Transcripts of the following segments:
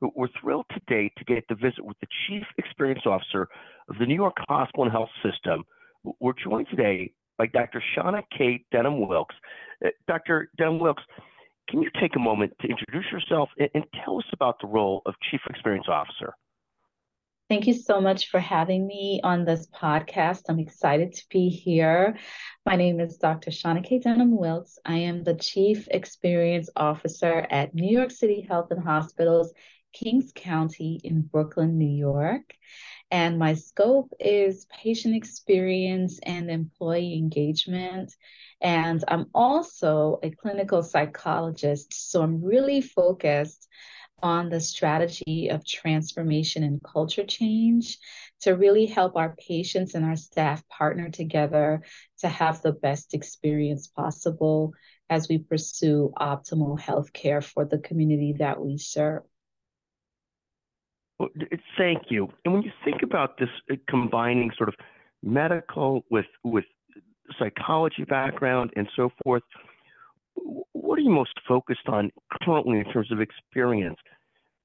We're thrilled today to get to visit with the Chief Experience Officer of the New York Hospital and Health System. We're joined today by Dr. Shauna K. Denham Wilks. Uh, Dr. Denham Wilks, can you take a moment to introduce yourself and, and tell us about the role of Chief Experience Officer? Thank you so much for having me on this podcast. I'm excited to be here. My name is Dr. Seanna-Kaye Denham Wilks. I am the Chief Experience Officer at New York City Health and Hospitals Kings County in Brooklyn, New York. And my scope is patient experience and employee engagement. And I'm also a clinical psychologist. So I'm really focused on the strategy of transformation and culture change to really help our patients and our staff partner together to have the best experience possible as we pursue optimal health care for the community that we serve. Thank you. And when you think about this uh, combining sort of medical with with psychology background and so forth, what are you most focused on currently in terms of experience?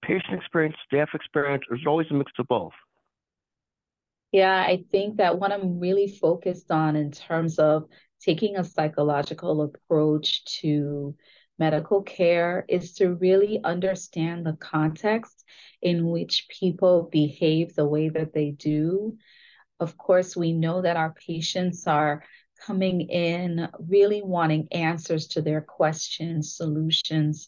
Patient experience, staff experience, or is always a mix of both? Yeah, I think that what I'm really focused on in terms of taking a psychological approach to medical care is to really understand the context in which people behave the way that they do. Of course, we know that our patients are coming in really wanting answers to their questions, solutions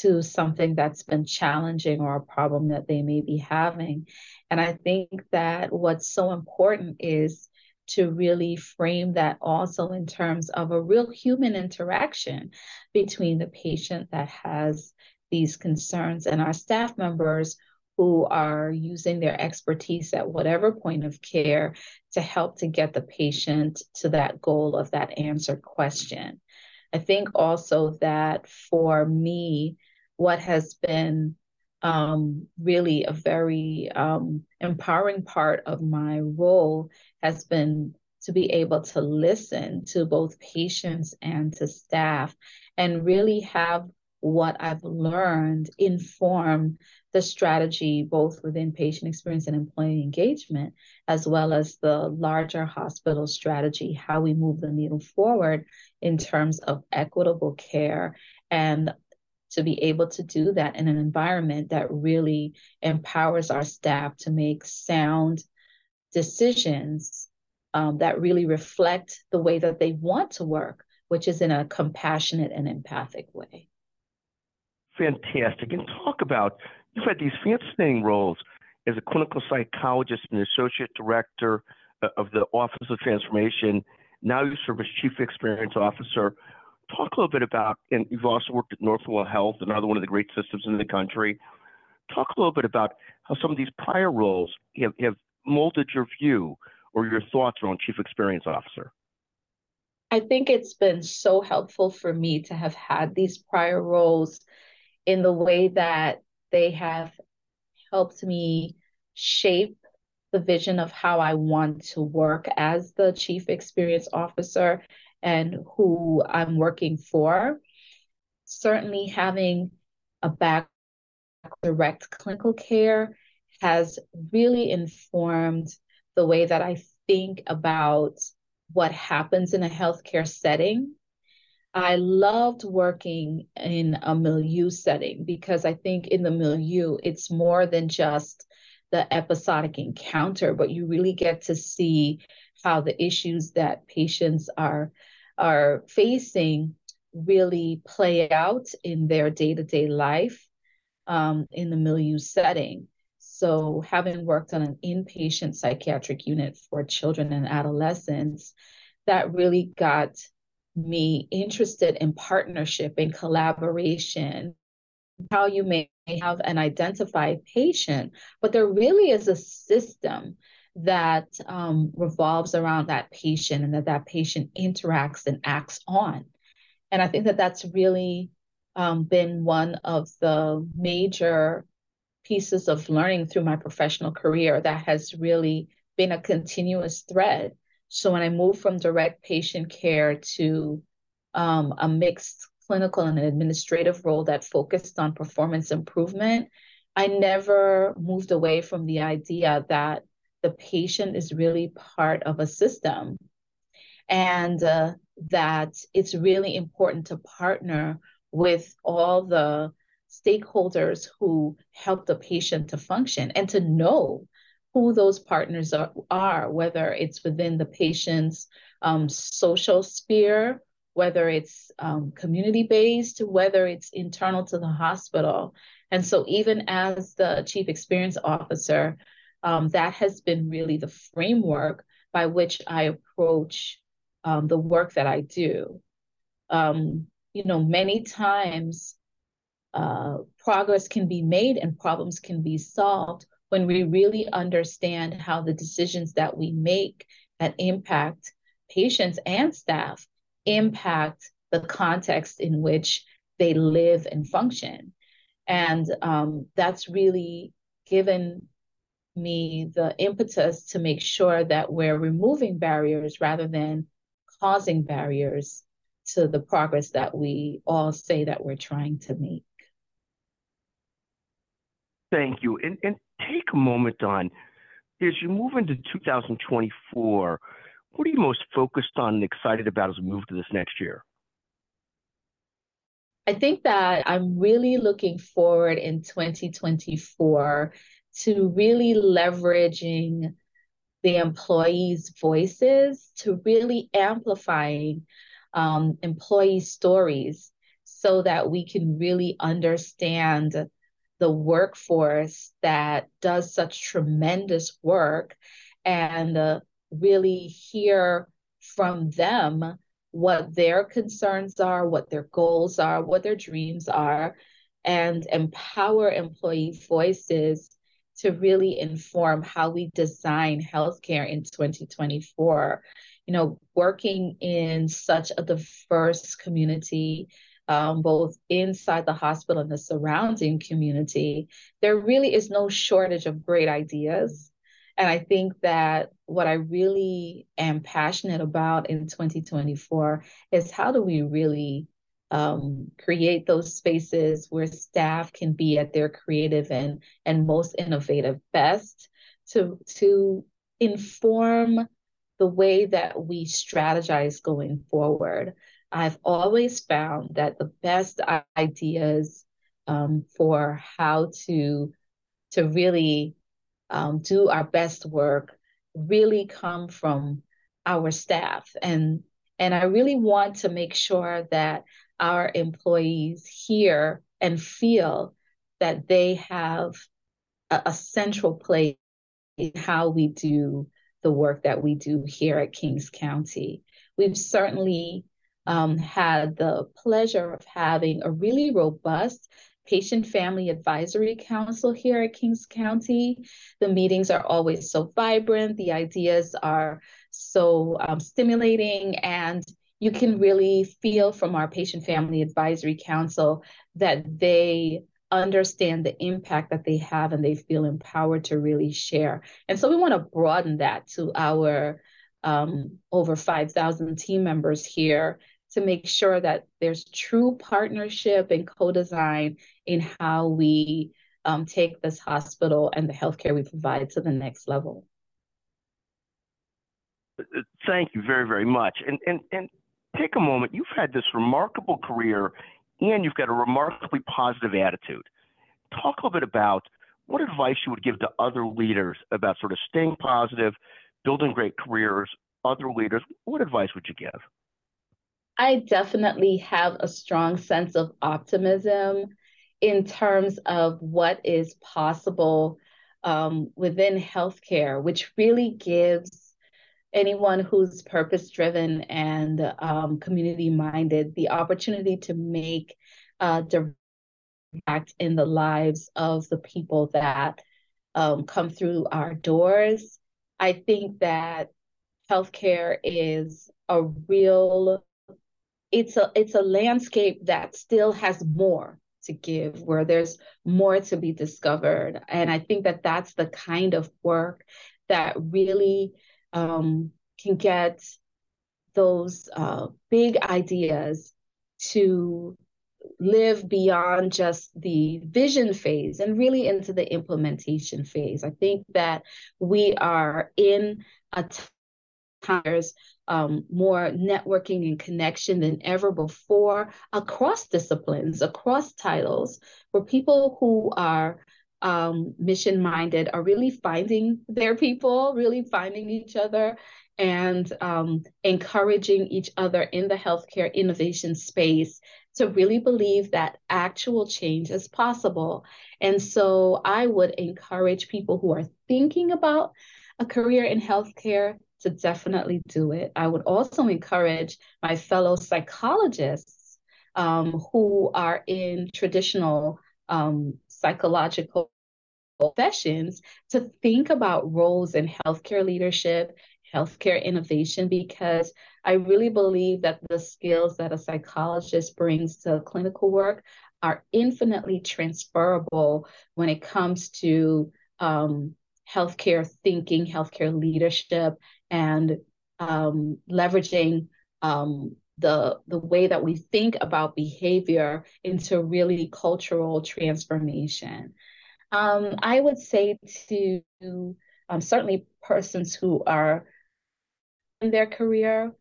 to something that's been challenging or a problem that they may be having. And I think that what's so important is to really frame that also in terms of a real human interaction between the patient that has these concerns and our staff members who are using their expertise at whatever point of care to help to get the patient to that goal of that answered question. I think also that for me, what has been um, really a very um, empowering part of my role has been to be able to listen to both patients and to staff and really have what I've learned inform the strategy both within patient experience and employee engagement, as well as the larger hospital strategy, how we move the needle forward in terms of equitable care and to be able to do that in an environment that really empowers our staff to make sound decisions um, that really reflect the way that they want to work, which is in a compassionate and empathic way. Fantastic. And talk about you've had these fascinating roles as a clinical psychologist and associate director uh, of the Office of Transformation. Now you serve as chief experience officer talk a little bit about, and you've also worked at Northwell Health, another one of the great systems in the country. Talk a little bit about how some of these prior roles have, have molded your view or your thoughts around Chief Experience Officer. I think it's been so helpful for me to have had these prior roles in the way that they have helped me shape the vision of how I want to work as the Chief Experience Officer and who I'm working for. Certainly, having a back direct clinical care has really informed the way that I think about what happens in a healthcare setting. I loved working in a milieu setting because I think in the milieu, it's more than just the episodic encounter, but you really get to see how the issues that patients are are facing really play out in their day-to-day life um, in the milieu setting. So having worked on an inpatient psychiatric unit for children and adolescents, that really got me interested in partnership and collaboration how you may have an identified patient, but there really is a system that um, revolves around that patient and that that patient interacts and acts on. And I think that that's really um, been one of the major pieces of learning through my professional career that has really been a continuous thread. So when I moved from direct patient care to um, a mixed clinical and an administrative role that focused on performance improvement, I never moved away from the idea that the patient is really part of a system and uh, that it's really important to partner with all the stakeholders who help the patient to function and to know who those partners are, are whether it's within the patient's um, social sphere, whether it's um, community based, whether it's internal to the hospital. And so, even as the chief experience officer, um, that has been really the framework by which I approach um, the work that I do. Um, you know, many times uh, progress can be made and problems can be solved when we really understand how the decisions that we make that impact patients and staff impact the context in which they live and function. And um, that's really given me the impetus to make sure that we're removing barriers rather than causing barriers to the progress that we all say that we're trying to make. Thank you. And, and take a moment, Dawn, as you move into 2024, what are you most focused on and excited about as we move to this next year? I think that I'm really looking forward in 2024 to really leveraging the employees' voices to really amplifying um, employee stories so that we can really understand the workforce that does such tremendous work and uh, really hear from them what their concerns are, what their goals are, what their dreams are, and empower employee voices to really inform how we design healthcare in 2024. You know, working in such a diverse community, um, both inside the hospital and the surrounding community, there really is no shortage of great ideas. And I think that what I really am passionate about in 2024 is how do we really um, create those spaces where staff can be at their creative and and most innovative best to to inform the way that we strategize going forward. I've always found that the best ideas um, for how to to really um, do our best work really come from our staff and and I really want to make sure that our employees hear and feel that they have a, a central place in how we do the work that we do here at Kings County. We've certainly um, had the pleasure of having a really robust patient family advisory council here at Kings County. The meetings are always so vibrant, the ideas are so um, stimulating, and you can really feel from our patient family advisory council that they understand the impact that they have and they feel empowered to really share. And so we want to broaden that to our um, over 5,000 team members here to make sure that there's true partnership and co-design in how we um, take this hospital and the healthcare we provide to the next level. Thank you very, very much. And and and take a moment. You've had this remarkable career and you've got a remarkably positive attitude. Talk a little bit about what advice you would give to other leaders about sort of staying positive, building great careers, other leaders. What advice would you give? I definitely have a strong sense of optimism in terms of what is possible um, within healthcare, which really gives anyone who's purpose driven and um, community minded the opportunity to make uh, impact in the lives of the people that um, come through our doors. I think that healthcare is a real it's a it's a landscape that still has more to give where there's more to be discovered and i think that that's the kind of work that really um, can get those uh, big ideas to live beyond just the vision phase and really into the implementation phase. I think that we are in a time there's um, more networking and connection than ever before across disciplines, across titles, where people who are um, mission minded are really finding their people, really finding each other, and um, encouraging each other in the healthcare innovation space to really believe that actual change is possible. And so I would encourage people who are thinking about a career in healthcare to definitely do it. I would also encourage my fellow psychologists um, who are in traditional um, psychological professions to think about roles in healthcare leadership, healthcare innovation, because I really believe that the skills that a psychologist brings to clinical work are infinitely transferable when it comes to um, healthcare thinking, healthcare leadership, and um, leveraging um, the the way that we think about behavior into really cultural transformation. Um, I would say to um, certainly persons who are in their career,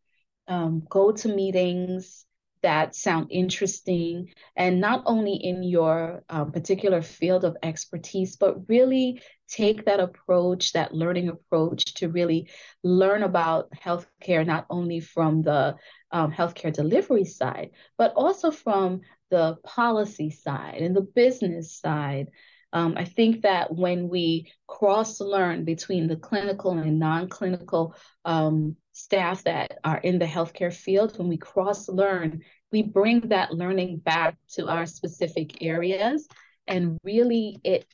um, go to meetings, that sound interesting and not only in your um, particular field of expertise but really take that approach that learning approach to really learn about healthcare not only from the um, healthcare delivery side but also from the policy side and the business side. Um, I think that when we cross learn between the clinical and non clinical um, staff that are in the healthcare field, when we cross learn, we bring that learning back to our specific areas and really it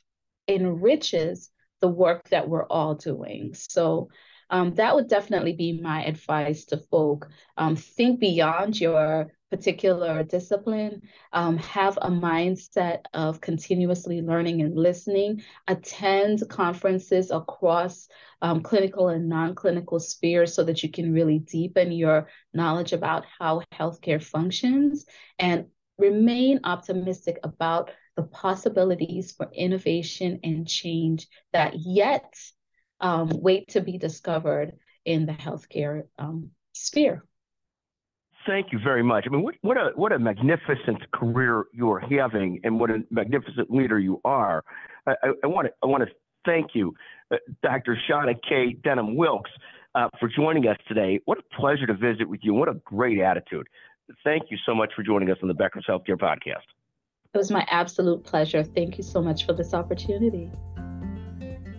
enriches the work that we're all doing. So um, that would definitely be my advice to folk. Um, think beyond your particular discipline, um, have a mindset of continuously learning and listening, attend conferences across um, clinical and non-clinical spheres so that you can really deepen your knowledge about how healthcare functions and remain optimistic about the possibilities for innovation and change that yet um, wait to be discovered in the healthcare um, sphere. Thank you very much. I mean, what, what a what a magnificent career you're having, and what a magnificent leader you are. I, I want to I want to thank you, uh, Dr. Shauna K. Denham Wilks, uh, for joining us today. What a pleasure to visit with you. What a great attitude. Thank you so much for joining us on the Becker's Healthcare Podcast. It was my absolute pleasure. Thank you so much for this opportunity.